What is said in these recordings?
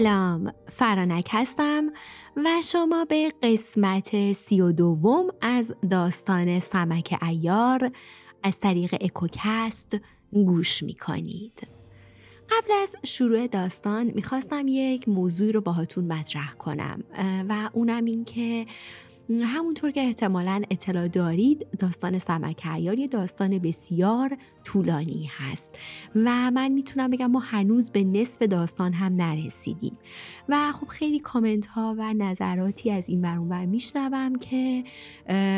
سلام فرانک هستم و شما به قسمت سی و دوم از داستان سمک ایار از طریق اکوکست گوش می کنید. قبل از شروع داستان می‌خواستم یک موضوع رو باهاتون مطرح کنم و اونم این که همونطور که احتمالا اطلاع دارید داستان سمک یه داستان بسیار طولانی هست. و من می‌تونم بگم ما هنوز به نصف داستان هم نرسیدیم. و خب خیلی کامنت ها و نظراتی از این برون بر میشنوم که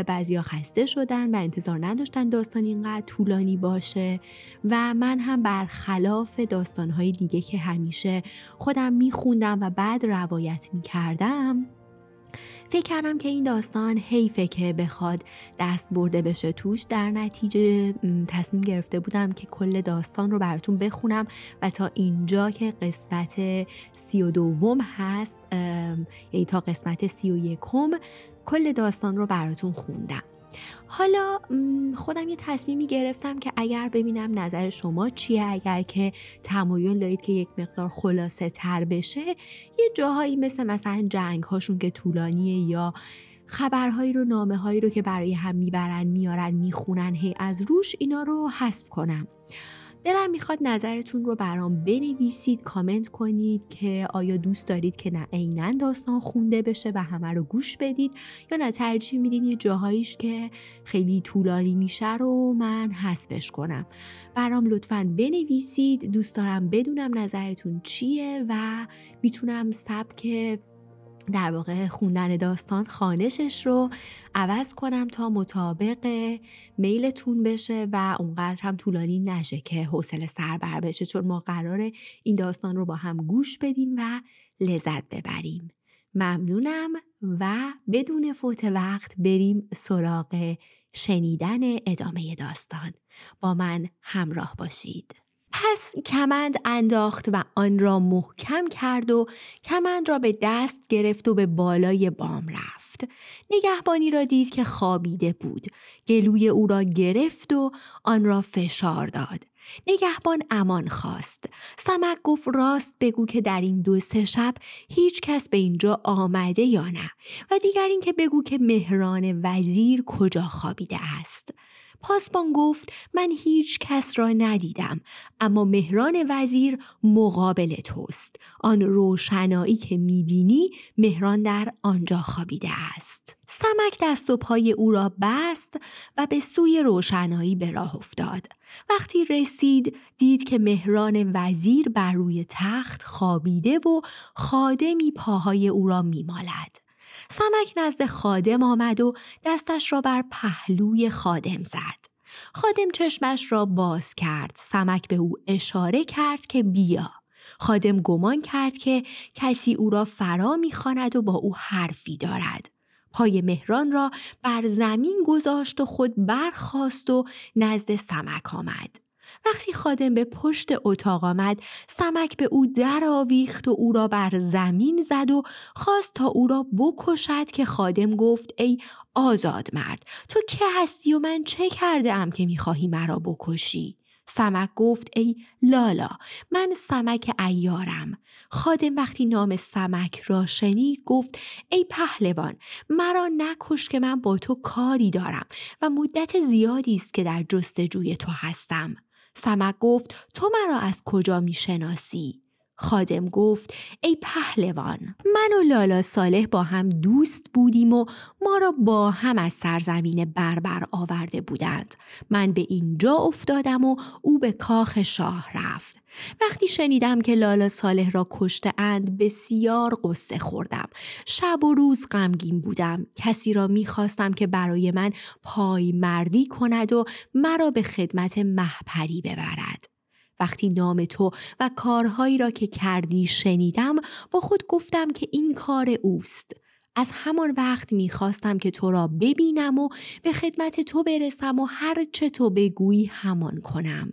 بعضیا خسته شدن و انتظار نداشتن داستان اینقدر طولانی باشه. و من هم برخلاف داستان های دیگه که همیشه خودم میخوندم و بعد روایت می‌کردم فکر کردم که این داستان حیفه که بخواد دست برده بشه توش در نتیجه تصمیم گرفته بودم که کل داستان رو براتون بخونم و تا اینجا که قسمت سی و دوم هست یعنی تا قسمت سی و کل داستان رو براتون خوندم. حالا خودم یه تصمیمی گرفتم که اگر ببینم نظر شما چیه اگر که تمایل دارید که یک مقدار خلاصه تر بشه یه جاهایی مثل مثلا جنگ هاشون که طولانیه یا خبرهایی رو نامه هایی رو که برای هم می‌برن میارن می‌خونن هی از روش اینا رو حذف کنم. دلم می‌خواد نظرتون رو برام بنویسید کامنت کنید که آیا دوست دارید که نه عینا داستان خونده بشه و همه رو گوش بدید یا نه ترجیح میدین یه جاهاییش که خیلی طولانی میشه رو من حذفش کنم. برام لطفا بنویسید. دوست دارم بدونم نظرتون چیه و می‌تونم سبک در واقع خوندن داستان خانشش رو عوض کنم تا مطابق میلتون بشه و اونقدر هم طولانی نشه که حوصله سربر بشه چون ما قرار این داستان رو با هم گوش بدیم و لذت ببریم. ممنونم و بدون فوت وقت بریم سراغ شنیدن ادامه داستان. با من همراه باشید. پس کمند انداخت و آن را محکم کرد و کمند را به دست گرفت و به بالای بام رفت. نگهبانی را دید که خوابیده بود. گلوی او را گرفت و آن را فشار داد. نگهبان امان خواست. سمک گفت راست بگو که در این دو سه شب هیچ کس به اینجا آمده یا نه و دیگر اینکه بگو که مهران وزیر کجا خوابیده است. پاسبان گفت من هیچ کس را ندیدم اما مهران وزیر مقابل توست. آن روشنایی که می‌بینی مهران در آنجا خوابیده است. سمک دست و پای او را بست و به سوی روشنایی به راه افتاد. وقتی رسید دید که مهران وزیر بر روی تخت خوابیده و خادمی پاهای او را میمالد. سمک نزد خادم آمد و دستش را بر پهلوی خادم زد. خادم چشمش را باز کرد. سمک به او اشاره کرد که بیا. خادم گمان کرد که کسی او را فرا می‌خواند و با او حرفی دارد. پای مهران را بر زمین گذاشت و خود برخاست و نزد سمک آمد. وقتی خادم به پشت اتاق آمد سمک به او در آویخت و او را بر زمین زد و خواست تا او را بکشد که خادم گفت ای آزاد مرد تو که هستی و من چه کرده ام که می‌خواهی مرا بکشی؟ سمک گفت ای لالا من سمک ایارم خادم وقتی نام سمک را شنید گفت ای پهلوان مرا نکش که من با تو کاری دارم و مدت زیادی است که در جستجوی تو هستم سمک گفت تو مرا از کجا می شناسی؟ خادم گفت ای پهلوان من و لالا صالح با هم دوست بودیم و ما را با هم از سرزمین بربر آورده بودند من به اینجا افتادم و او به کاخ شاه رفت وقتی شنیدم که لالا صالح را کشته اند بسیار قصه خوردم. شب و روز غمگین بودم. کسی را می‌خواستم که برای من پای مردی کند و مرا به خدمت محپری ببرد. وقتی نام تو و کارهایی را که کردی شنیدم با خود گفتم که این کار اوست. از همان وقت می‌خواستم که تو را ببینم و به خدمت تو برسم و هر چه تو بگویی همان کنم.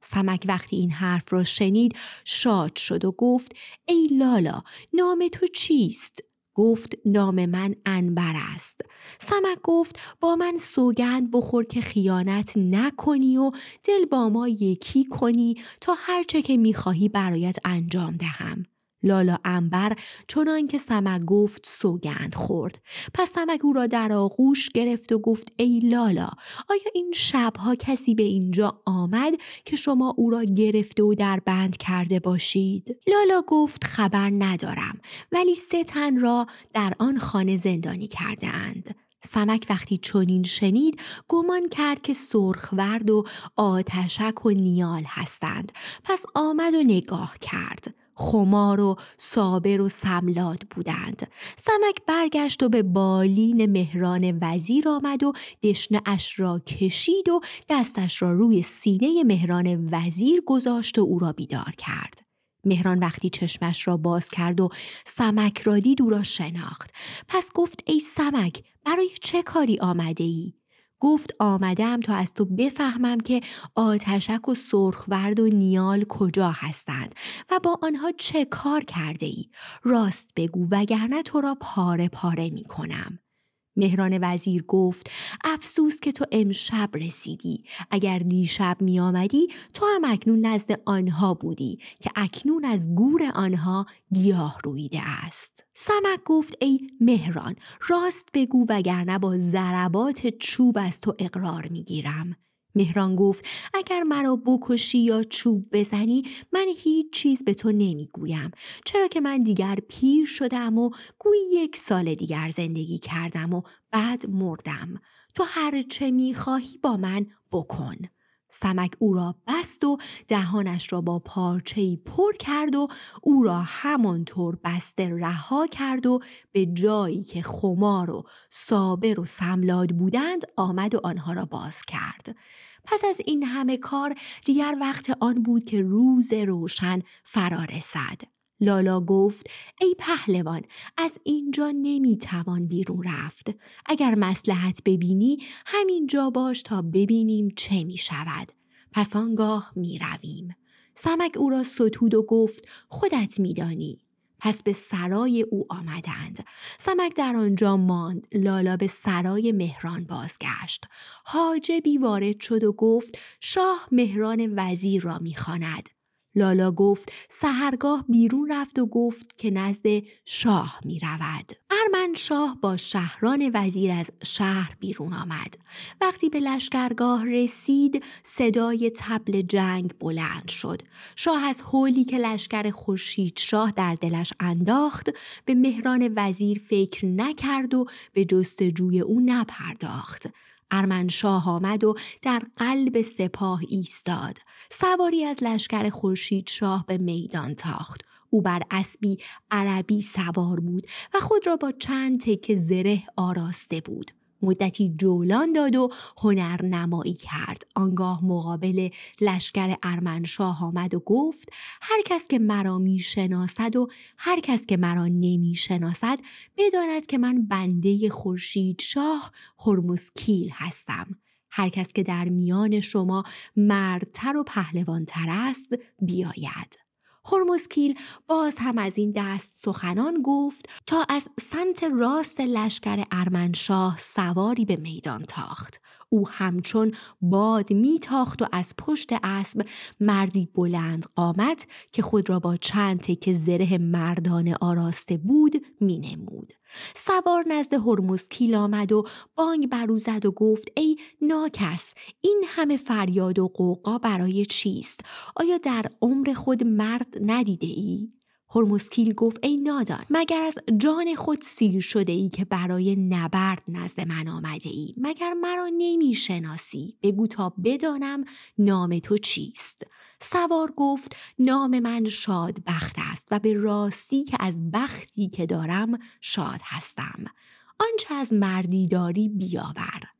سمک وقتی این حرف را شنید شاد شد و گفت ای لالا نام تو چیست؟ گفت نام من انبر است. سمک گفت با من سوگند بخور که خیانت نکنی و دل با ما یکی کنی تا هرچه که می‌خواهی برایت انجام دهم. لالا انبر چنان که سمک گفت سوگند خورد. پس سمک او را در آغوش گرفت و گفت ای لالا آیا این شبها کسی به اینجا آمد که شما او را گرفته و در بند کرده باشید؟ لالا گفت خبر ندارم ولی سه تن را در آن خانه زندانی کرده اند. سمک وقتی چنین شنید گمان کرد که سرخورد و آتشک و نیال هستند. پس آمد و نگاه کرد. خمار و صابر و سملاد بودند. سمک برگشت و به بالین مهران وزیر آمد و دشنه اش را کشید و دستش را روی سینه مهران وزیر گذاشت و او را بیدار کرد. مهران وقتی چشمش را باز کرد و سمک را دید او را شناخت. پس گفت ای سمک برای چه کاری آمده ای؟ گفت آمدم تا از تو بفهمم که آتشک و سرخورد و نیال کجا هستند و با آنها چه کار کرده ای؟ راست بگو وگرنه تو را پاره پاره می کنم. مهران وزیر گفت افسوس که تو امشب رسیدی. اگر دیشب می آمدی تو هم اکنون نزد آنها بودی که اکنون از گور آنها گیاه رویده است. سمک گفت ای مهران راست بگو وگرنه با ضربات چوب از تو اقرار می گیرم مهران گفت اگر مرا بکشی یا چوب بزنی من هیچ چیز به تو نمی‌گویم. چرا که من دیگر پیر شدم و گویی یک سال دیگر زندگی کردم و بعد مردم. تو هر چه می‌خواهی با من بکن. سمک او را بست و دهانش را با پارچهی پر کرد و او را همانطور بسته رها کرد و به جایی که خمار و صابر و سملاد بودند آمد و آنها را باز کرد. پس از این همه کار دیگر وقت آن بود که روز روشن فرا رسد. لالا گفت ای پهلوان از اینجا نمی‌توان بیرون رفت. اگر مسلحت ببینی همینجا باش تا ببینیم چه می شود پس آنگاه می رویم. سمک او را ستود و گفت خودت میدانی. پس به سرای او آمدند. سمک در آنجا ماند. لالا به سرای مهران بازگشت. حاجبی وارد شد و گفت شاه مهران وزیر را می‌خواند. لالا گفت سهرگاه بیرون رفت و گفت که نزد شاه می رود. ارمن شاه با شهران وزیر از شهر بیرون آمد. وقتی به لشکرگاه رسید صدای تبل جنگ بلند شد. شاه از حولی که لشکر خورشید شاه در دلش انداخت به مهران وزیر فکر نکرد و به جستجوی او نپرداخت. ارمنشاه آمد و در قلب سپاه ایستاد. سواری از لشکر خورشید شاه به میدان تاخت. او بر اسبی عربی سوار بود و خود را با چند تکه زره آراسته بود. مدتی جولان داد و هنر نمایی کرد. آنگاه مقابل لشکر ارمنشاه آمد و گفت هر کس که مرا می شناسد و هر کس که مرا نمی شناسد بداند که من بنده خورشید شاه هرمزکیل هستم. هر کس که در میان شما مردتر و پهلوانتر است بیاید. هرمزکیل باز هم از این دست سخنان گفت تا از سمت راست لشکر ارمنشاه سواری به میدان تاخت. او همچون باد میتاخت و از پشت اسب مردی بلند قامت که خود را با چند تک زره مردانه آراسته بود مینمود سوار نزد هرمزکیل آمد و بانگ برو زد و گفت ای ناکس این همه فریاد و قوقا برای چیست آیا در عمر خود مرد ندیده ای؟ هرمسکیل گفت ای نادان مگر از جان خود سیر شده ای که برای نبرد نزد من آمده ای مگر مرا نمی شناسی بگو تا بدانم نام تو چیست؟ سوار گفت نام من شاد بخت است و به راستی که از بختی که دارم شاد هستم. آنچه از مردی داری بیاور.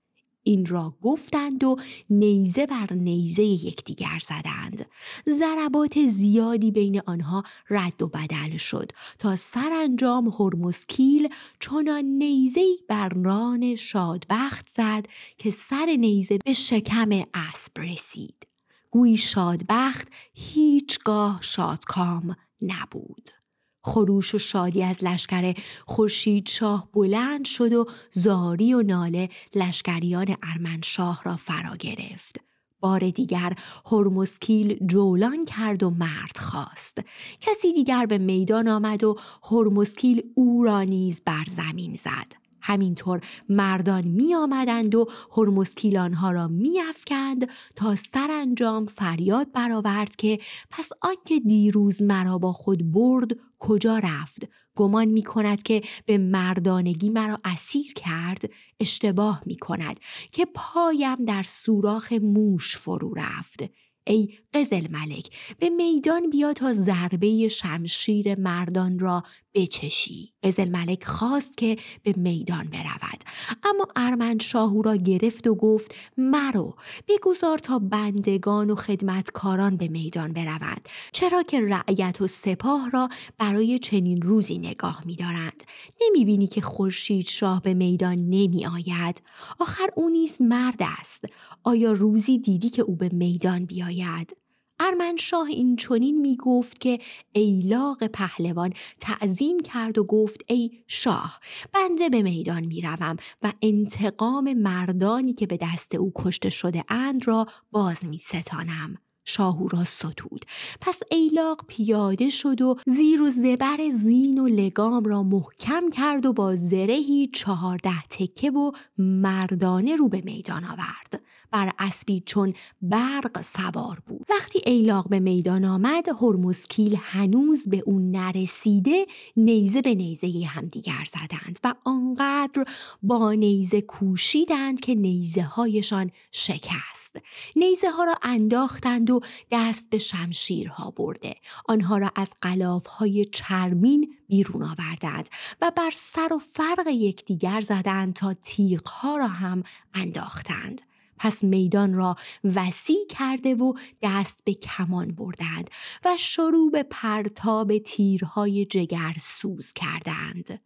این را گفتند و نیزه بر نیزه یکدیگر زدند. ضربات زیادی بین آنها رد و بدل شد تا سرانجام هرمزکیل چنان نیزه بر ران شادبخت زد که سر نیزه به شکم اسب رسید. گویی شادبخت هیچگاه شادکام نبود. خروش و شادی از لشکر خورشید شاه بلند شد و زاری و ناله لشکریان ارمنشاه را فرا گرفت. بار دیگر هرمزکیل جولان کرد و مرد خواست. کسی دیگر به میدان آمد و هرمزکیل او را نیز بر زمین زد. همینطور مردان می آمدند و هرمزکیلان ها را می افکند تا سرانجام فریاد برآورد که پس آنکه دیروز مرا با خود برد کجا رفت؟ گمان می کند که به مردانگی مرا اسیر کرد اشتباه می کند که پایم در سوراخ موش فرو رفت ای قزل ملک به میدان بیا تا ضربه شمشیر مردان را بچشی. قزل ملک خواست که به میدان برود. اما ارمن شاهو را گرفت و گفت مرو بگذار تا بندگان و خدمتکاران به میدان بروند چرا که رعیت و سپاه را برای چنین روزی نگاه میدارند. نمی‌بینی که خورشید شاه به میدان نمی آید آخر او نیز مرد است. آیا روزی دیدی که او به میدان بیاید؟ ارمنشاه این چونین می گفت که ایلاق پهلوان تعظیم کرد و گفت ای شاه بنده به میدان می روم و انتقام مردانی که به دست او کشته شده اند را باز می ستانم. شاهو را ستود پس ایلاق پیاده شد و زیر و زبر زین و لگام را محکم کرد و با زرهی چهارده تکه و مردانه رو به میدان آورد بر اسبی چون برق سوار بود. وقتی ایلاق به میدان آمد هرمزکیل هنوز به اون نرسیده نیزه به نیزه همدیگر زدند و آنقدر با نیزه کوشیدند که نیزه هایشان شکست. نیزه ها را انداختند و دست به شمشیرها برده. آنها را از قلاف های چرمین بیرون آوردند و بر سر و فرق یکدیگر زدند تا تیغها را هم انداختند. پس میدان را وسیع کرده و دست به کمان بردند و شروع به پرتاب تیرهای جگر سوز کردند.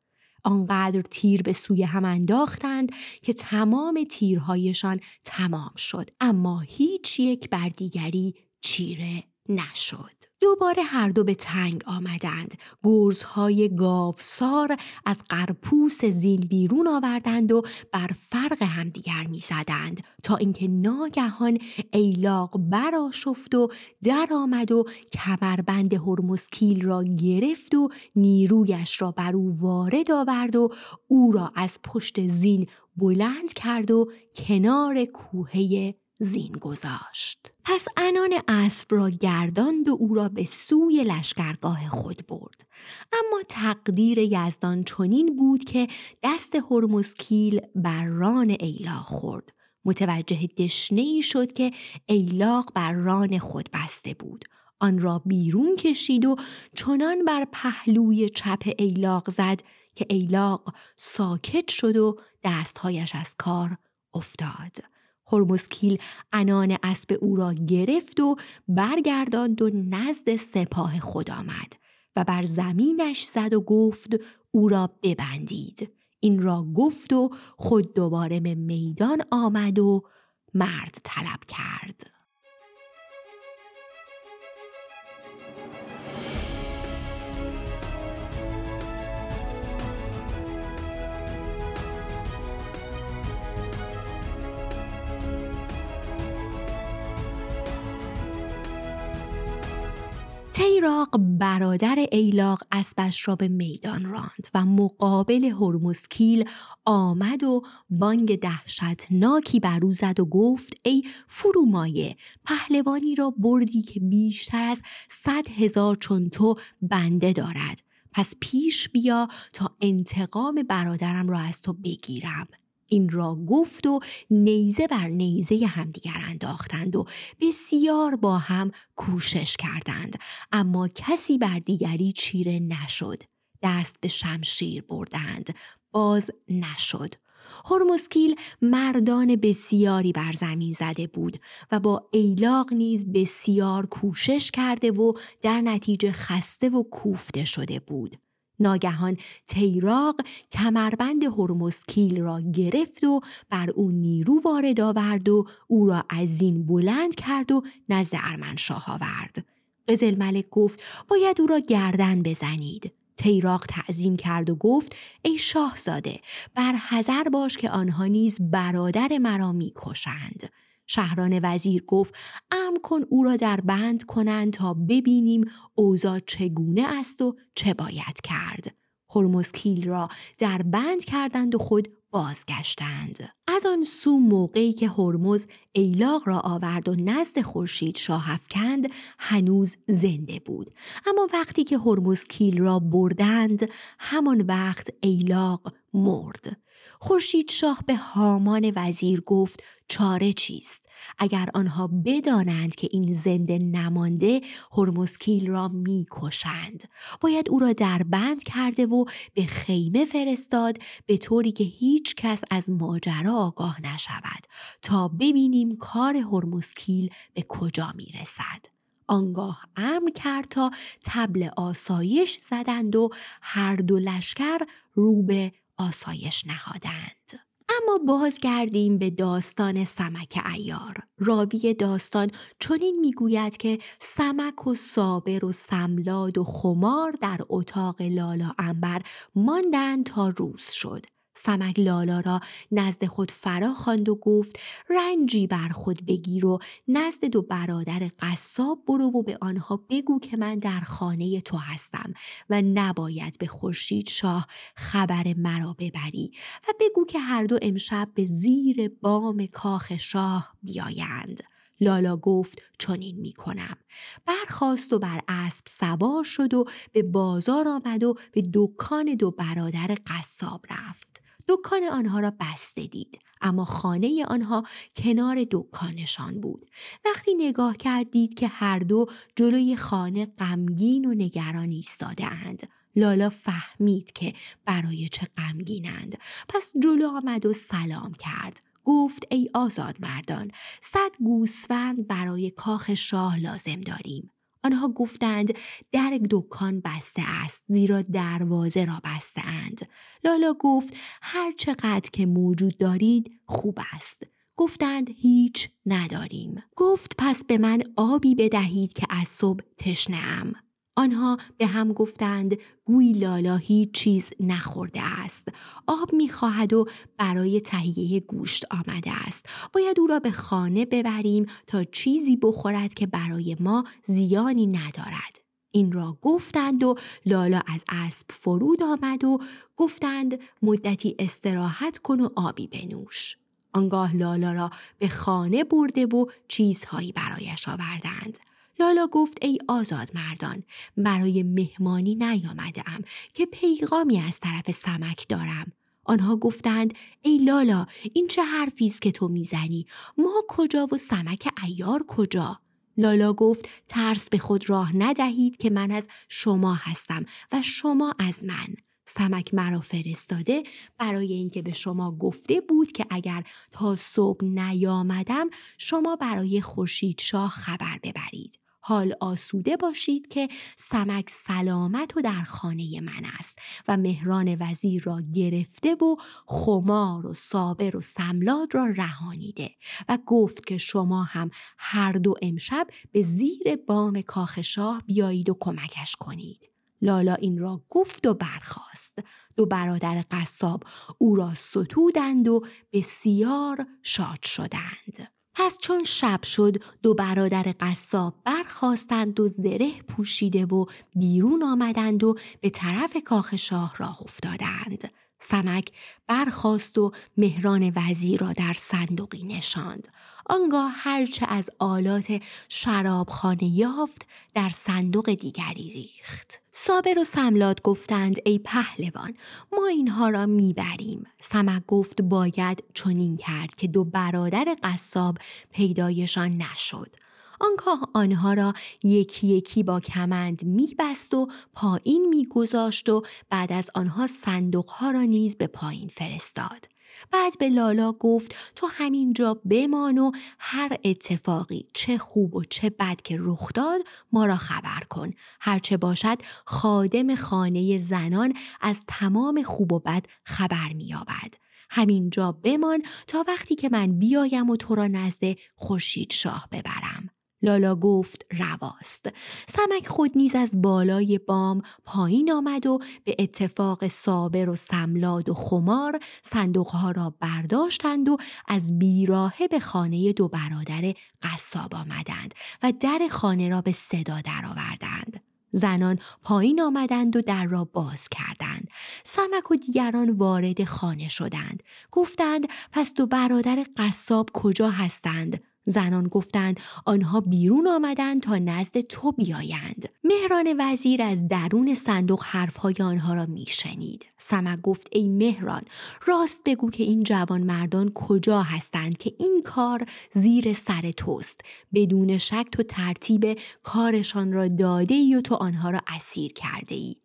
آنقدر تیر به سوی هم انداختند که تمام تیرهایشان تمام شد اما هیچ یک بر دیگری چیره نشد. دوباره هر دو به تنگ آمدند گرزهای گاوسار از قرپوس زین بیرون آوردند و بر فرق همدیگر می‌زدند تا اینکه ناگهان ایلاق براشفت و در آمد و کمربند هرمزکیل را گرفت و نیرویش را بر او وارد آورد و او را از پشت زین بلند کرد و کنار کوهه زین گذاشت. پس انان اسب را گرداند و او را به سوی لشکرگاه خود برد. اما تقدیر یزدان چنین بود که دست هرمزکیل بر ران ایلاق خورد. متوجه دشنه شد که ایلاق بر ران خود بسته بود. آن را بیرون کشید و چنان بر پهلوی چپ ایلاق زد که ایلاق ساکت شد و دستهایش از کار افتاد. هرمزکیل انان اسب او را گرفت و برگرداند و نزد سپاه خود آمد و بر زمینش زد و گفت او را ببندید. این را گفت و خود دوباره به میدان آمد و مرد طلب کرد. تیراق برادر ایلاق اسبش را به میدان راند و مقابل هرمزکیل آمد و بانگ دهشتناکی بر او زد و گفت ای فرومایه پهلوانی را بردی که بیشتر از صد هزار چون تو بنده دارد. پس پیش بیا تا انتقام برادرم را از تو بگیرم. این را گفت و نیزه بر نیزه همدیگر انداختند و بسیار با هم کوشش کردند. اما کسی بر دیگری چیره نشد. دست به شمشیر بردند. باز نشد. هرمزکیل مردان بسیاری بر زمین زده بود و با ایلاق نیز بسیار کوشش کرده و در نتیجه خسته و کوفته شده بود. ناگهان تیراق کمربند هرمزکیل را گرفت و بر او نیرو وارد آورد و او را از این بلند کرد و نزد ارمنشاه آورد. قزل ملک گفت باید او را گردن بزنید. تیراق تعظیم کرد و گفت ای شاهزاده بر حذر باش که آنها نیز برادر مرا می‌کشند. شهران وزیر گفت امر کن او را در بند کنند تا ببینیم اوضاع چگونه است و چه باید کرد. هرمزکیل را در بند کردند و خود بازگشتند. از آن سو موقعی که هرمز ایلاق را آورد و نزد خورشید شاه افکند هنوز زنده بود. اما وقتی که هرمز کیل را بردند همان وقت ایلاق مرد. خورشید شاه به هامان وزیر گفت چاره چیست؟ اگر آنها بدانند که این زنده نمانده هرمزکیل را می‌کشند. باید او را در بند کرده و به خیمه فرستاد به طوری که هیچ کس از ماجرا آگاه نشود تا ببینیم کار هرمزکیل به کجا می‌رسد. آنگاه امر کرد تا تبل آسایش زدند و هر دو لشکر رو به آسایش نهادند. اما بازگردیم به داستان سمک ایار راوی داستان چنین می‌گوید که سمک و صابر و سملاد و خمار در اتاق لالا انبر ماندند تا روز شد. سمک لالا را نزد خود فرا خواند و گفت رنجی بر خود بگیر و نزد دو برادر قصاب برو و به آنها بگو که من در خانه تو هستم و نباید به خورشید شاه خبر مرا ببری و بگو که هر دو امشب به زیر بام کاخ شاه بیایند لالا گفت چنین می کنم. برخواست و بر اسب سوار شد و به بازار آمد و به دکان دو برادر قصاب رفت. دکان آنها را بسته دید. اما خانه آنها کنار دکانشان بود. وقتی نگاه کردید که هر دو جلوی خانه غمگین و نگران ایستاده اند لالا فهمید که برای چه غمگینند. پس جلو آمد و سلام کرد. گفت ای آزاد مردان صد گوسفند برای کاخ شاه لازم داریم. آنها گفتند در دکان بسته است زیرا دروازه را بسته اند. لالا گفت هر چقدر که موجود دارید خوب است. گفتند هیچ نداریم. گفت پس به من آبی بدهید که از صبح تشنه آنها به هم گفتند گوی لالا هیچ چیز نخورده است. آب می‌خواهد و برای تهیه گوشت آمده است. باید او را به خانه ببریم تا چیزی بخورد که برای ما زیانی ندارد. این را گفتند و لالا از اسب فرود آمد و گفتند مدتی استراحت کن و آبی بنوش. آنگاه لالا را به خانه برده و چیزهایی برایش آوردند. لالا گفت ای آزاد مردان برای مهمانی نیامدم که پیغامی از طرف سمک دارم. آنها گفتند ای لالا این چه حرفی است که تو می‌زنی؟ ما کجا و سمک ایار کجا؟ لالا گفت ترس به خود راه ندهید که من از شما هستم و شما از من. سمک مرا فرستاده برای اینکه به شما گفته بود که اگر تا صبح نیامدم شما برای خورشید شاه خبر ببرید. حال آسوده باشید که سمک سلامت و در خانه من است و مهران وزیر را گرفته و خمار و صابر و سملاد را رهانیده و گفت که شما هم هر دو امشب به زیر بام کاخ شاه بیایید و کمکش کنید. لالا این را گفت و برخاست. دو برادر قصاب او را ستودند و بسیار شاد شدند. پس چون شب شد دو برادر قصاب برخواستند و زره پوشیده و بیرون آمدند و به طرف کاخ شاه راه افتادند. سمک برخواست و مهران وزیر را در صندوقی نشاند. آنگاه هرچه از آلات شرابخانه یافت در صندوق دیگری ریخت. صابر و سملات گفتند ای پهلوان ما اینها را می‌بریم. سمک گفت باید چنین کرد که دو برادر قصاب پیدایشان نشد. آنگاه آنها را یکی یکی با کمند میبست و پایین میگذاشت و بعد از آنها صندوقها را نیز به پایین فرستاد. بعد به لالا گفت تو همینجا بمان و هر اتفاقی چه خوب و چه بد که رخ داد ما را خبر کن. هرچه باشد خادم خانه زنان از تمام خوب و بد خبر مییابد. همینجا بمان تا وقتی که من بیایم و تو را نزد خورشید شاه ببرم. لالا گفت رواست. سمک خود نیز از بالای بام پایین آمد و به اتفاق صابر و سملاد و خمار صندوقها را برداشتند و از بیراهه به خانه دو برادر قصاب آمدند و در خانه را به صدا درآوردند. زنان پایین آمدند و در را باز کردند. سمک و دیگران وارد خانه شدند. گفتند پس دو برادر قصاب کجا هستند؟ زنان گفتند آنها بیرون آمدند تا نزد تو بیایند. مهران وزیر از درون صندوق حرفهای آنها را میشنید. سمک گفت ای مهران راست بگو که این جوان مردان کجا هستند که این کار زیر سر توست. بدون شک تو ترتیب کارشان را داده ای و تو آنها را اسیر کرده ای.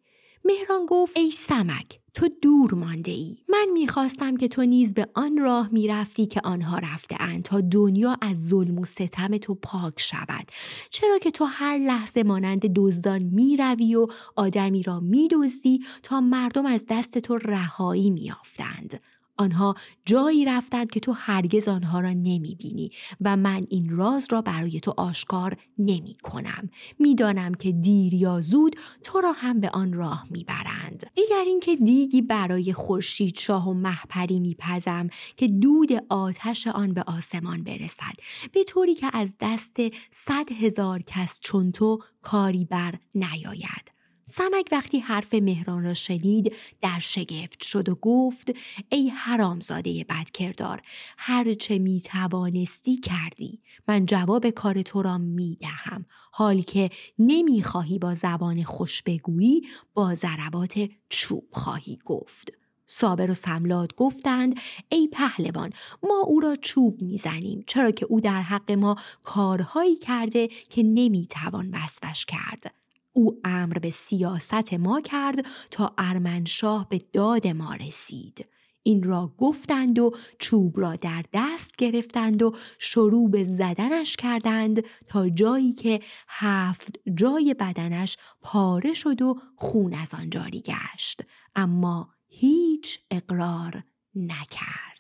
مهران گفت ای سمک تو دور مانده ای. من می‌خواستم که تو نیز به آن راه می‌رفتی که آنها رفته اند تا دنیا از ظلم و ستم تو پاک شود. چرا که تو هر لحظه مانند دزدان می‌روی و آدمی را میدزدی تا مردم از دست تو رهایی میافتند. آنها جایی رفتند که تو هرگز آنها را نمی بینی و من این راز را برای تو آشکار نمی کنم. می‌دانم که دیر یا زود تو را هم به آن راه می‌برند. دیگر اینکه دیگی برای خورشید شاه و محپری میپزم که دود آتش آن به آسمان برسد به طوری که از دست صد هزار کس چون تو کاری بر نیاید. سمک وقتی حرف مهران را شنید در شگفت شد و گفت ای حرامزاده بدکردار هرچه می توانستی کردی. من جواب کار تو را می دهم حال که نمی خواهی با زبان خوش بگویی با ضربات چوب خواهی گفت. صابر و سملاد گفتند ای پهلوان ما او را چوب می‌زنیم چرا که او در حق ما کارهایی کرده که نمی‌توان وصفش کرد. او امر به سیاست ما کرد تا ارمنشاه به داد ما رسید. این را گفتند و چوب را در دست گرفتند و شروع به زدنش کردند تا جایی که هفت جای بدنش پاره شد و خون از آن جاری گشت اما هیچ اقرار نکرد.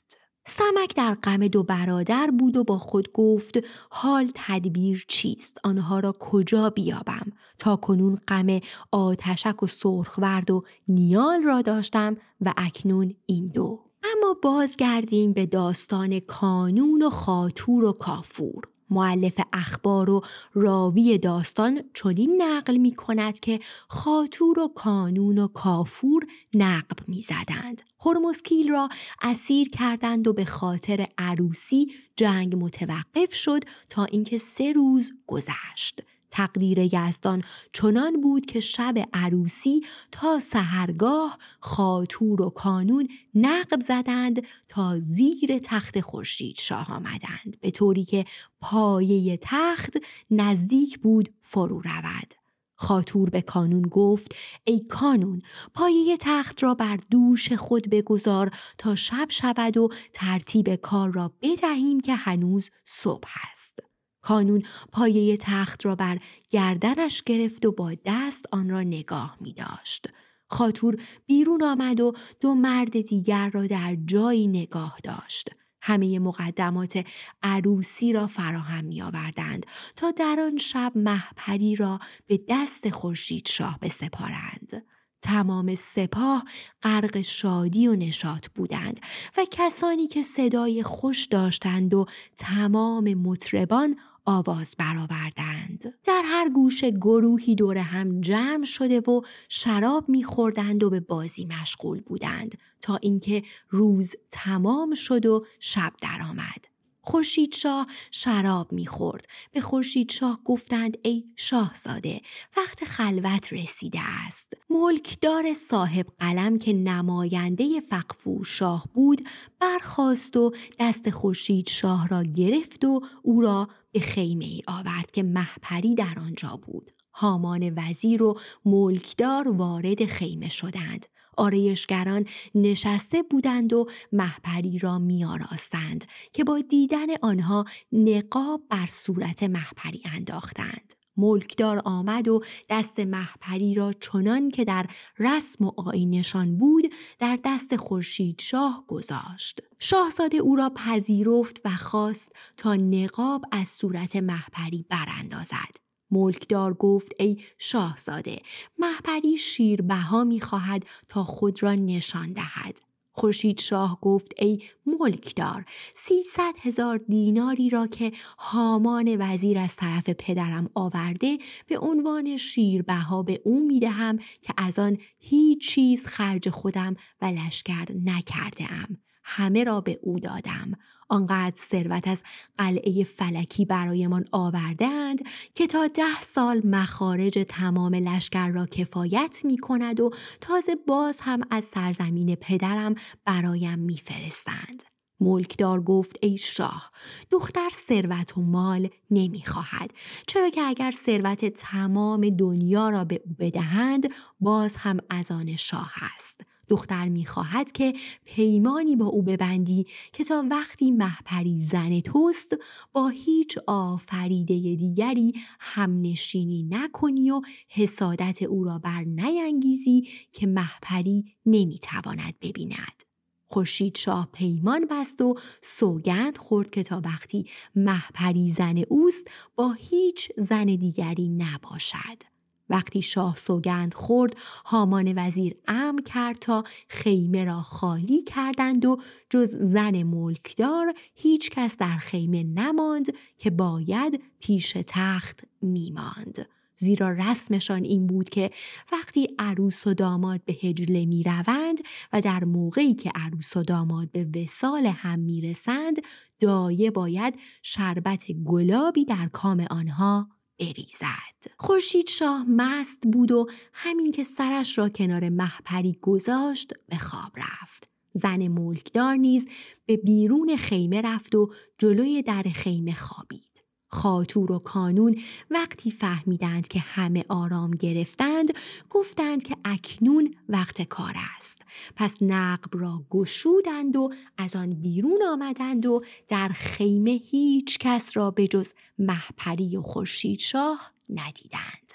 سمک در غم دو برادر بود و با خود گفت حال تدبیر چیست؟ آنها را کجا بیابم؟ تا کنون غم آتشک و سرخورد و نیال را داشتم و اکنون این دو. اما بازگردیم به داستان کانون و خاتور و کافور. معلف اخبار و راوی داستان چنین نقل می کند که خاتور و کانون و کافور نقب می زدند. هرمسکیل را اسیر کردند و به خاطر عروسی جنگ متوقف شد تا اینکه سه روز گذشت. تقدیر یزدان چنان بود که شب عروسی تا سهرگاه خاتور و کانون نقب زدند تا زیر تخت خورشید شاه آمدند به طوری که پایه تخت نزدیک بود فرو رود. خاتور به کانون گفت ای کانون پایه تخت را بر دوش خود بگذار تا شب شود و ترتیب کار را بدهیم که هنوز صبح است. کانون پایه تخت را بر گردنش گرفت و با دست آن را نگاه می داشت. خاتور بیرون آمد و دو مرد دیگر را در جایی نگاه داشت. همه مقدمات عروسی را فراهم می آوردند تا در آن شب محپری را به دست خورشید شاه بسپارند. تمام سپاه غرق شادی و نشاط بودند و کسانی که صدای خوش داشتند و تمام مطربان آواز برآوردند. در هر گوش گروهی دور هم جمع شده و شراب میخوردند و به بازی مشغول بودند تا اینکه روز تمام شد و شب درآمد. خورشید شاه شراب می‌خورد به خورشید شاه گفتند ای شاهزاده وقت خلوت رسیده است ملکدار صاحب قلم که نماینده فقفور شاه بود برخاست و دست خورشید شاه را گرفت و او را به خیمه ای آورد که محپری در آنجا بود. هامان وزیر و ملکدار وارد خیمه شدند. آرایشگران نشسته بودند و محپری را میآراستند که با دیدن آنها نقاب بر صورت محپری انداختند. ملکدار آمد و دست محپری را چنان که در رسم و آینشان بود در دست خورشید شاه گذاشت. شاهزاده او را پذیرفت و خواست تا نقاب از صورت محپری براندازد. ملکدار گفت ای شاهزاده محپری شیربها می‌خواهد تا خود را نشان دهد خورشید شاه گفت ای ملکدار سیصد هزار دیناری را که هامان وزیر از طرف پدرم آورده به عنوان شیربها به او می‌دهم که از آن هیچ چیز خرج خودم و لشکر نکرده ام. همه را به او دادم. آنقدر ثروت از قلعه فلکی برایمان آوردهاند که تا ده سال مخارج تمام لشکر را کفایت می کند و تازه باز هم از سرزمین پدرم برایم میفرستند. ملکدار گفت ای شاه دختر ثروت و مال نمی‌خواهد. چرا که اگر ثروت تمام دنیا را به او بدهند باز هم از آن شاه است. دختر می‌خواهد که پیمانی با او ببندی که تا وقتی محپری زن توست با هیچ آفریده دیگری همنشینی نکنی و حسادت او را بر نینگیزی که محپری نمی‌تواند ببیند. خورشید شاه پیمان بست و سوگند خورد که تا وقتی محپری زن اوست با هیچ زن دیگری نباشد. وقتی شاه سوگند خورد هامان وزیر امر کرد تا خیمه را خالی کردند و جز زن ملکدار هیچ کس در خیمه نماند که باید پیش تخت میماند. زیرا رسمشان این بود که وقتی عروس و داماد به هجله می روند و در موقعی که عروس و داماد به وسال هم می رسند دایه باید شربت گلابی در کام آنها بریزد. خورشید شاه مست بود و همین که سرش را کنار محپری گذاشت به خواب رفت. زن ملکدار نیز به بیرون خیمه رفت و جلوی در خیمه خوابید. خاطور و کانون وقتی فهمیدند که همه آرام گرفتند گفتند که اکنون وقت کار است. پس نقب را گشودند و از آن بیرون آمدند و در خیمه هیچ کس را به جز محپری و خورشید شاه ندیدند.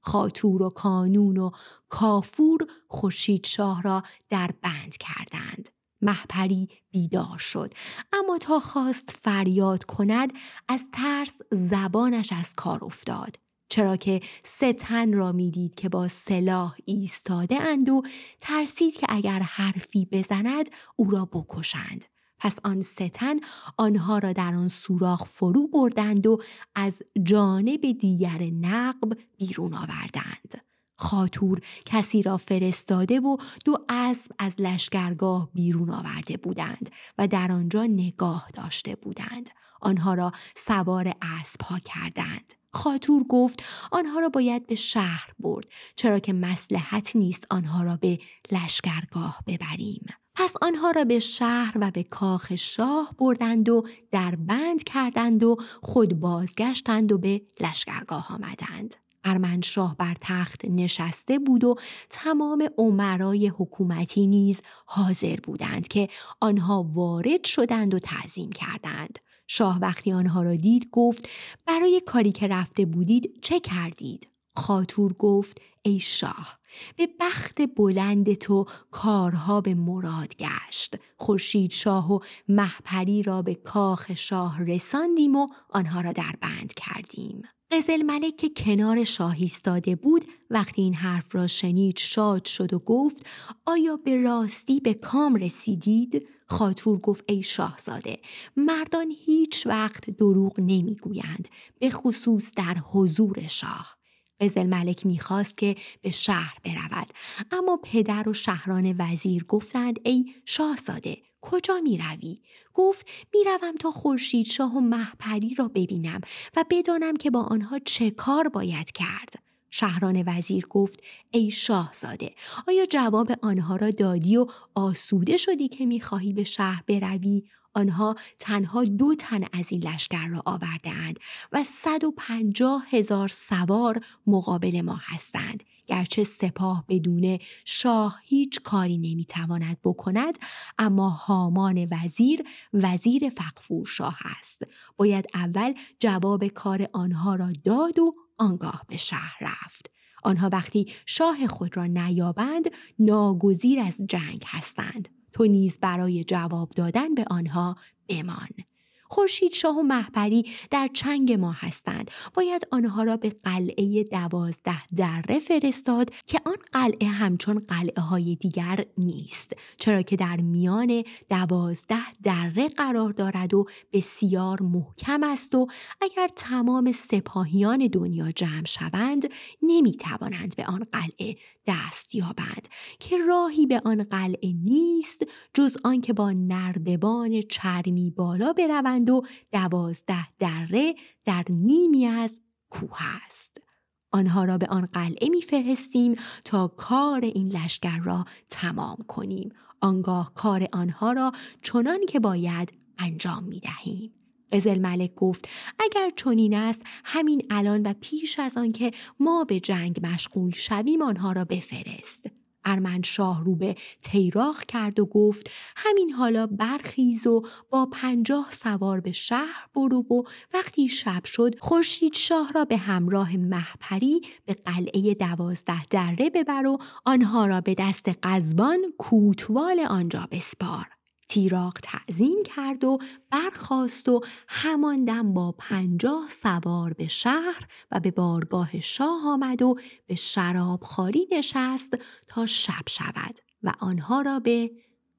خاطور و کانون و کافور خورشید شاه را در بند کردند. محپری بیدار شد. اما تا خواست فریاد کند از ترس زبانش از کار افتاد. چرا که سه تن را می‌دید که با سلاح ایستاده اند و ترسید که اگر حرفی بزند او را بکشند. پس آن ستن آنها را در آن سوراخ فرو بردند و از جانب دیگر نقب بیرون آوردند. خاطور کسی را فرستاده و دو اسب از لشکرگاه بیرون آورده بودند و در آنجا نگاه داشته بودند. آنها را سوار اسب ها کردند. خاطور گفت آنها را باید به شهر برد چرا که مسلحت نیست آنها را به لشکرگاه ببریم. پس آنها را به شهر و به کاخ شاه بردند و در بند کردند و خود بازگشتند و به لشکرگاه آمدند. ارمنشاه بر تخت نشسته بود و تمام عمرای حکومتی نیز حاضر بودند که آنها وارد شدند و تعظیم کردند. شاه وقتی آنها را دید گفت برای کاری که رفته بودید چه کردید؟ خاطور گفت ای شاه به بخت بلند تو کارها به مراد گشت خورشید شاه و محپری را به کاخ شاه رساندیم و آنها را در بند کردیم قزل ملک که کنار شاه ایستاده بود وقتی این حرف را شنید شاد شد و گفت آیا به راستی به کام رسیدید؟ خاطور گفت ای شاهزاده مردان هیچ وقت دروغ نمی‌گویند به خصوص در حضور شاه قزل ملک می‌خواست که به شهر برود اما پدر و شهران وزیر گفتند ای شاهزاده کجا می روی؟ گفت می روم تا خورشید شاه و محپری را ببینم و بدانم که با آنها چه کار باید کرد. شهران وزیر گفت ای شاهزاده آیا جواب آنها را دادی و آسوده شدی که می‌خواهی به شهر بروی آنها تنها دو تن از این لشکر را آورده اند و صد و پنجاه هزار سوار مقابل ما هستند گرچه سپاه بدون شاه هیچ کاری نمی‌تواند بکند اما هامان وزیر وزیر فقفور شاه است. باید اول جواب کار آنها را داد و آنگاه به شهر رفت. آنها وقتی شاه خود را نیابند ناگزیر از جنگ هستند. تو نیز برای جواب دادن به آنها بمان. خورشید شاه و محپری در چنگ ما هستند. باید آنها را به قلعه دوازده دره فرستاد که آن قلعه همچون قلعه های دیگر نیست چرا که در میان دوازده دره قرار دارد و بسیار محکم است و اگر تمام سپاهیان دنیا جمع شوند نمی توانند به آن قلعه دست یابند. که راهی به آن قلعه نیست جز آنکه با نردبان چرمی بالا بروند و دوازده دره در نیمی از کوه است. آنها را به آن قلعه میفرستیم تا کار این لشکر را تمام کنیم. آنگاه کار آنها را چنان که باید انجام می دهیم. قزل ملک گفت اگر چنین است همین الان و پیش از آنکه ما به جنگ مشغول شویم آنها را بفرست شاه رو به تیراخ کرد و گفت همین حالا برخیز و با پنجاه سوار به شهر برو و وقتی شب شد خورشید شاه را به همراه محپری به قلعه دوازده دره ببر و آنها را به دست قزبان کوتوال آنجا بسپار. تیراق تعظیم کرد و برخاست و همان دم با پنجاه سوار به شهر و به بارگاه شاه آمد و به شرابخواری نشست تا شب شود و آنها را به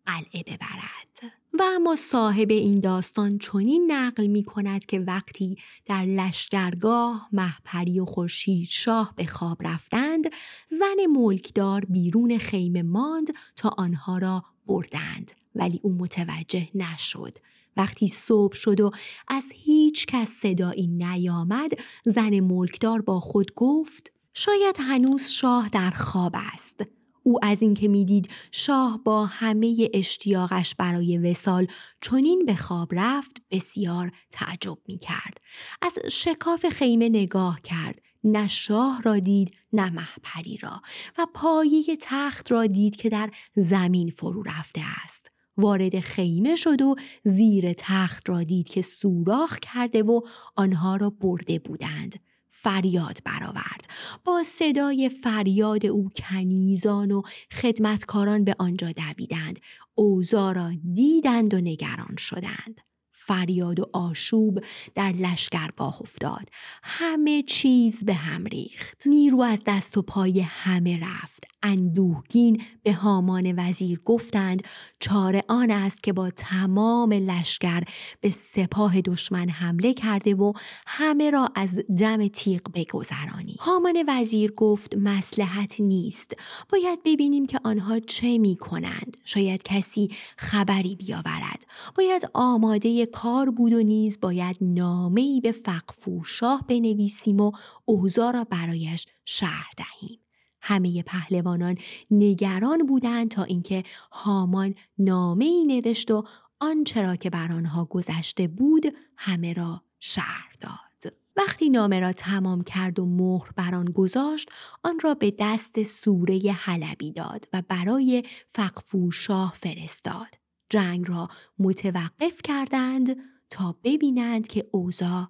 قلعه ببرد. و اما صاحب این داستان چنین نقل می کند که وقتی در لشکرگاه محپری و خورشید شاه به خواب رفتند زن ملکدار بیرون خیمه ماند تا آنها را بردند ولی او متوجه نشد. وقتی صبح شد و از هیچ کس صدایی نیامد زن ملکدار با خود گفت شاید هنوز شاه در خواب است. او از اینکه می‌دید شاه با همه اشتیاقش برای وسال چنین به خواب رفت بسیار تعجب می کرد. از شکاف خیمه نگاه کرد. نه شاه را دید نه محپری را و پایه تخت را دید که در زمین فرو رفته است. وارد خیمه شد و زیر تخت را دید که سوراخ کرده و آنها را برده بودند. فریاد برآورد با صدای فریاد او کنیزان و خدمتکاران به آنجا دویدند اوزا را دیدند و نگران شدند فریاد و آشوب در لشکرگاه افتاد. همه چیز به هم ریخت. نیرو از دست و پای همه رفت. اندوهگین به هامان وزیر گفتند چاره آن است که با تمام لشکر به سپاه دشمن حمله کرده و همه را از دم تیغ بگذرانی. هامان وزیر گفت مسلحت نیست. باید ببینیم که آنها چه می کنند شاید کسی خبری بیاورد. باید آماده کار بود و نیز باید نامهای به فقفور شاه بنویسیم و اوضاع را برایش شرح دهیم. همه پهلوانان نگران بودند تا اینکه هامان نامه ای نوشت و آنچه را که بر آنها گذشته بود همه را شهر داد. وقتی نامه را تمام کرد و مهر بر آن گذاشت آن را به دست سوره حلبی داد و برای فقفور شاه فرستاد. جنگ را متوقف کردند تا ببینند که اوضاع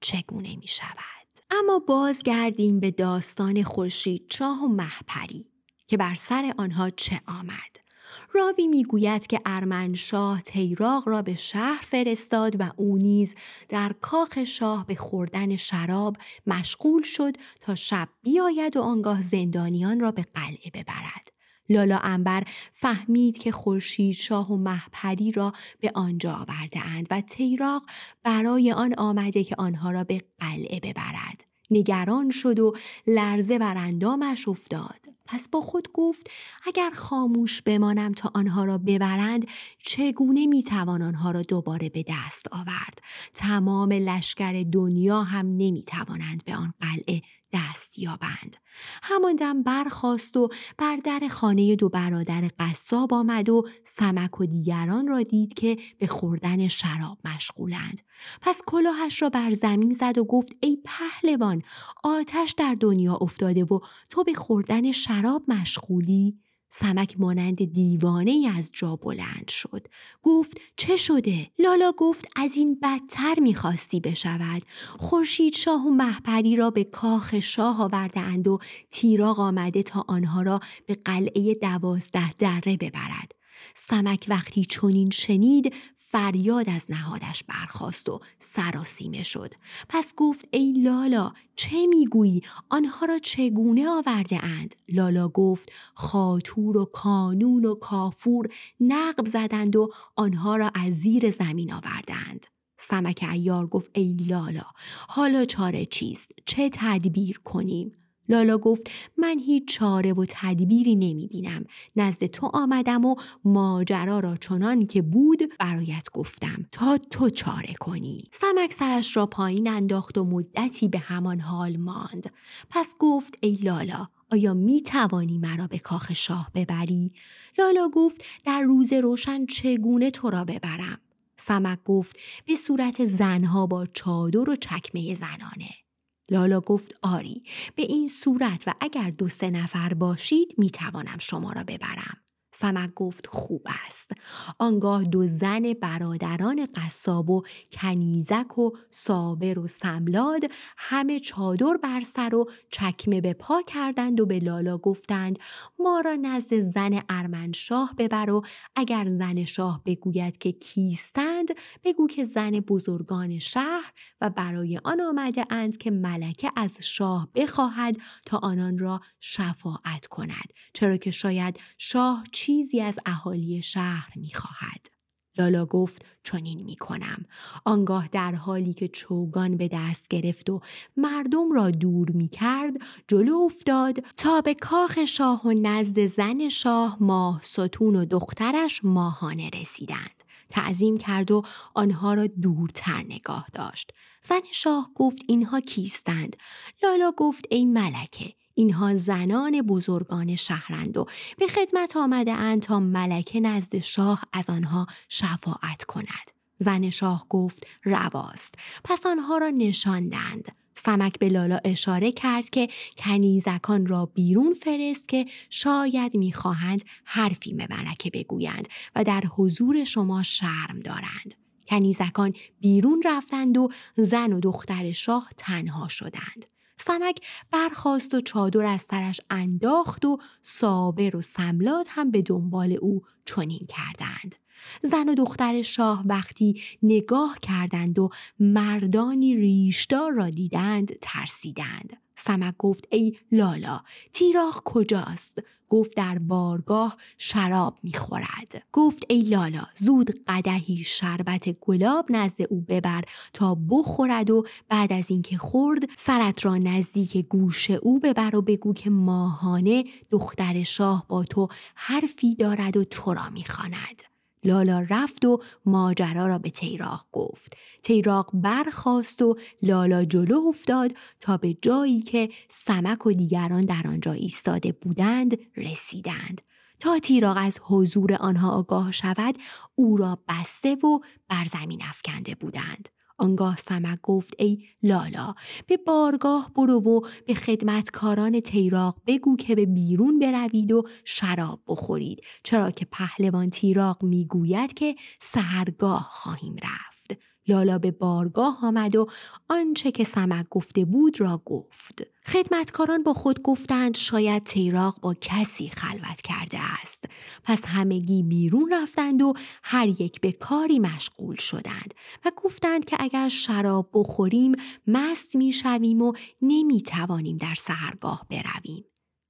چگونه می شود. اما بازگردیم به داستان خورشید چاه و محپری که بر سر آنها چه آمد. راوی می‌گوید که ارمنشاه تیراغ را به شهر فرستاد و او نیز در کاخ شاه به خوردن شراب مشغول شد تا شب بیاید و آنگاه زندانیان را به قلعه ببرد. لالا انبر فهمید که خورشید شاه و محپری را به آنجا آورده اند و تیراق برای آن آمده که آنها را به قلعه ببرد. نگران شد و لرزه بر اندامش افتاد. پس با خود گفت اگر خاموش بمانم تا آنها را ببرند چگونه می‌توان آنها را دوباره به دست آورد تمام لشکر دنیا هم نمی‌توانند به آن قلعه دست یابند. همان دم برخاست و بر در خانه دو برادر قصاب آمد و سمک و دیگران را دید که به خوردن شراب مشغولند. پس کلاهش را بر زمین زد و گفت ای پهلوان آتش در دنیا افتاده و تو به خوردن شراب مشغولی؟ سمک مانند دیوانه ای از جا بلند شد. گفت چه شده؟ لالا گفت از این بدتر می‌خواستی بشود. خورشید شاه و محپری را به کاخ شاه آورده اند و تیراغ آمده تا آنها را به قلعه دوازده دره ببرد. سمک وقتی چنین شنید فریاد از نهادش برخاست و سراسیمه شد. پس گفت ای لالا چه می‌گویی؟ آنها را چگونه آورده اند؟ لالا گفت خاتور و کانون و کافور نقب زدند و آنها را از زیر زمین آوردند. سمک ایار گفت ای لالا حالا چاره چیست؟ چه تدبیر کنیم؟ لالا گفت من هیچ چاره و تدبیری نمی بینم. نزد تو آمدم و ماجرا را چنان که بود برایت گفتم تا تو چاره کنی. سمک سرش را پایین انداخت و مدتی به همان حال ماند. پس گفت ای لالا آیا می توانی مرا به کاخ شاه ببری؟ لالا گفت در روز روشن چگونه تو را ببرم؟ سمک گفت به صورت زنها با چادر و چکمه زنانه. لالا گفت آری به این صورت و اگر دو سه نفر باشید می توانم شما را ببرم. سمک گفت خوب است. آنگاه دو زن برادران قصاب و کنیزک و صابر و سملاد همه چادر بر سر و چکمه به پا کردند و به لالا گفتند ما را نزد زن ارمنشاه ببر و اگر زن شاه بگوید که کیستند بگو که زن بزرگان شهر و برای آن آمده اند که ملکه از شاه بخواهد تا آنان را شفاعت کند چرا که شاید شاه چیزی از اهالی شهر می‌خواهد. لالا گفت چنین می کنم. آنگاه در حالی که چوگان به دست گرفت و مردم را دور می کرد جلو افتاد تا به کاخ شاه و نزد زن شاه ماه ستون و دخترش ماهانه رسیدند. تعظیم کرد و آنها را دورتر نگاه داشت. زن شاه گفت اینها کیستند؟ لالا گفت ای ملکه اینها زنان بزرگان شهرند و به خدمت آمده اند تا ملکه نزد شاه از آنها شفاعت کند. زن شاه گفت رواست پس آنها را نشاندند. سمک به لالا اشاره کرد که کنیزکان را بیرون فرست که شاید می‌خواهند حرفی به ملکه بگویند و در حضور شما شرم دارند. کنیزکان بیرون رفتند و زن و دختر شاه تنها شدند. سمک برخواست و چادر از سرش انداخت و صابر و سملات هم به دنبال او چنین کردند. زن و دختر شاه وقتی نگاه کردند و مردانی ریشدار را دیدند ترسیدند. سمک گفت ای لالا تیراخ کجاست؟ گفت در بارگاه شراب می‌خورد. گفت ای لالا زود قدهی شربت گلاب نزد او ببر تا بخورد و بعد از اینکه خورد سرت را نزدیک گوش او ببر و بگو که ماهانه دختر شاه با تو حرفی دارد و تو را می‌خواند. لالا رفت و ماجرا را به تیراق گفت. تیراق برخاست و لالا جلو افتاد تا به جایی که سمک و دیگران در آنجا ایستاده بودند رسیدند. تا تیراق از حضور آنها آگاه شود او را بسته و بر زمین افکنده بودند. آنگاه سمک گفت ای لالا به بارگاه برو و به خدمتکاران تیراق بگو که به بیرون بروید و شراب بخورید چرا که پهلوان تیراق می‌گوید که سهرگاه خواهیم رفت. لالا به بارگاه آمد و آنچه که سمک گفته بود را گفت. خدمتکاران با خود گفتند شاید تیراق با کسی خلوت کرده است. پس همگی بیرون رفتند و هر یک به کاری مشغول شدند و گفتند که اگر شراب بخوریم مست می شویم و نمی توانیم در سهرگاه برویم.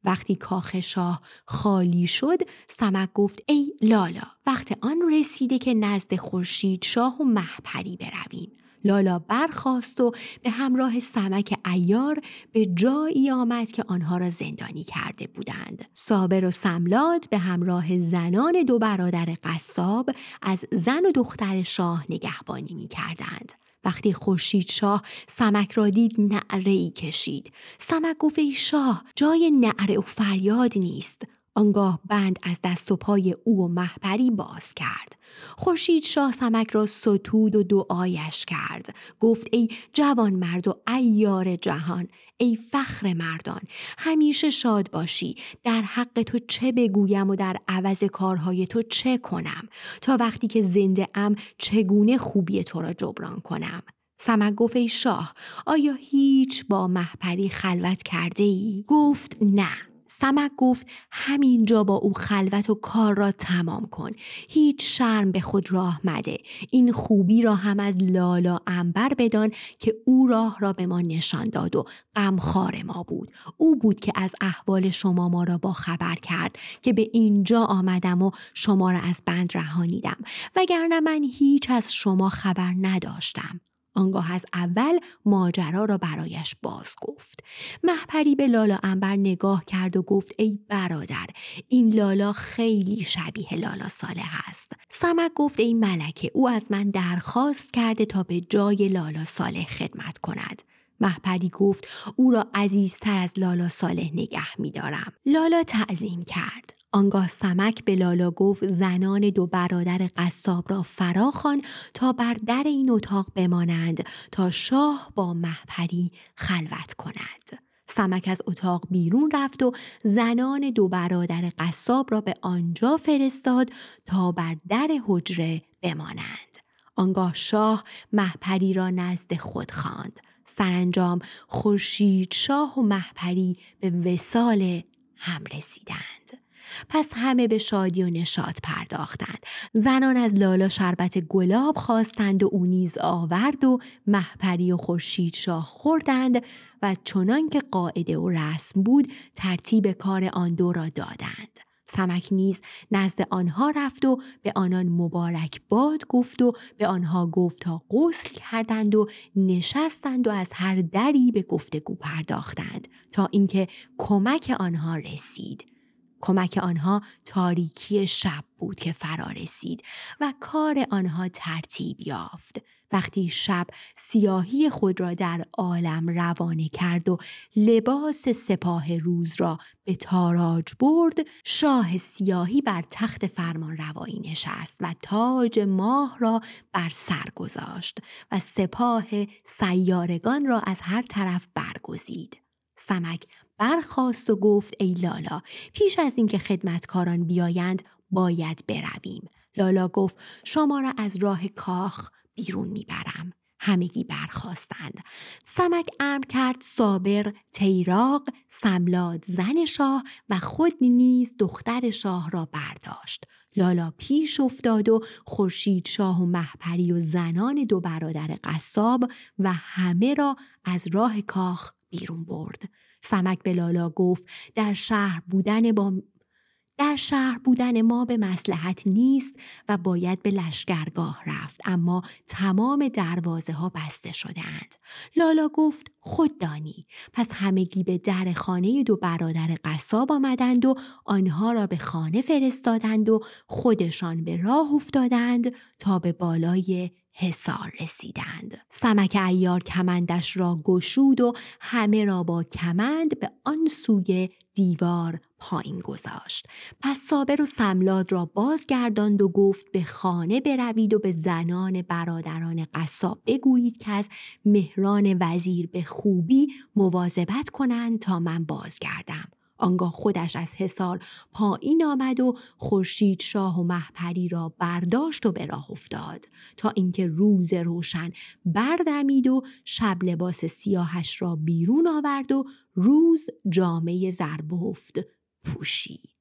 وقتی کاخ شاه خالی شد سمک گفت ای لالا وقت آن رسیده که نزد خورشید شاه و محپری برویم لالا برخاست و به همراه سمک ایار به جایی آمد که آنها را زندانی کرده بودند. صابر و سملاد به همراه زنان دو برادر قصاب از زن و دختر شاه نگهبانی می کردند. وقتی خورشید شاه سمک را دید نعره ای کشید. سمک گفت ای شاه جای نعره و فریاد نیست. آنگاه بند از دست و پای او و محپری باز کرد. خورشید شاه سمک را ستود و دعایش کرد. گفت ای جوان مرد و ایار جهان ای فخر مردان همیشه شاد باشی. در حق تو چه بگویم و در عوض کارهای تو چه کنم؟ تا وقتی که زنده ام چگونه خوبی تو را جبران کنم؟ سمک گفت ای شاه آیا هیچ با محپری خلوت کرده ای؟ گفت نه. سمک گفت همینجا با او خلوت و کار را تمام کن. هیچ شرم به خود راه مده. این خوبی را هم از لالا انبر بدان که او راه را به ما نشان داد و غمخوار ما بود. او بود که از احوال شما ما را با خبر کرد که به اینجا آمدم و شما را از بند رهانیدم. وگرنه من هیچ از شما خبر نداشتم. آنگاه از اول ماجرا را برایش باز گفت محپری به لالا انبر نگاه کرد و گفت ای برادر این لالا خیلی شبیه لالا صالح است. سمک گفت ای ملکه او از من درخواست کرده تا به جای لالا صالح خدمت کند. محپری گفت او را عزیزتر از لالا صالح نگه میدارم. لالا تعظیم کرد. آنگاه سمک به لالا گفت زنان دو برادر قصاب را فراخوان تا بر در این اتاق بمانند تا شاه با محپری خلوت کند. سمک از اتاق بیرون رفت و زنان دو برادر قصاب را به آنجا فرستاد تا بر در حجره بمانند. آنگاه شاه محپری را نزد خود خواند. سرانجام خورشید شاه و محپری به وسال هم رسیدند. پس همه به شادی و نشاط پرداختند. زنان از لالا شربت گلاب خواستند و او نیز آورد و محپری و خورشید شاه خوردند و چنان که قاعده و رسم بود ترتیب کار آن دو را دادند. سمک نیز نزد آنها رفت و به آنان مبارک باد گفت و به آنها گفت تا غسل کردند و نشستند و از هر دری به گفتگو پرداختند تا اینکه کمک آنها رسید. کمک آنها تاریکی شب بود که فرا رسید و کار آنها ترتیب یافت. وقتی شب سیاهی خود را در عالم روانه کرد و لباس سپاه روز را به تاراج برد شاه سیاهی بر تخت فرمان روایی نشست و تاج ماه را بر سر گذاشت و سپاه سیارگان را از هر طرف برگزید. سمک برخواست و گفت ای لالا پیش از اینکه خدمتکاران بیایند باید برویم. لالا گفت شما را از راه کاخ بیرون می‌برم. همگی برخواستند سمک امر کرد صابر تیراق سملاد زن شاه و خود نیز دختر شاه را برداشت. لالا پیش افتاد و خورشید شاه و محپری و زنان دو برادر قصاب و همه را از راه کاخ بیرون برد. سمک به لالا گفت در شهر بودن با در شهر بودن ما به مسلحت نیست و باید به لشکرگاه رفت اما تمام دروازه ها بسته شدهاند. لالا گفت خود دانی پس همگی به در خانه دو برادر قصاب آمدند و آنها را به خانه فرستادند و خودشان به راه افتادند تا به بالای حسار رسیدند. سمک ایار کمندش را گشود و همه را با کمند به آن سوی دیوار پایین گذاشت. پس صابر و سملاد را بازگرداند و گفت به خانه بروید و به زنان برادران قصاب بگویید که از مهران وزیر به خوبی مواظبت کنند تا من بازگردم. آنگاه خودش از حصار پایین آمد و خورشید شاه و محپری را برداشت و به راه افتاد تا اینکه روز روشن بردمید و شب لباس سیاهش را بیرون آورد و روز جامعه زربفت پوشید.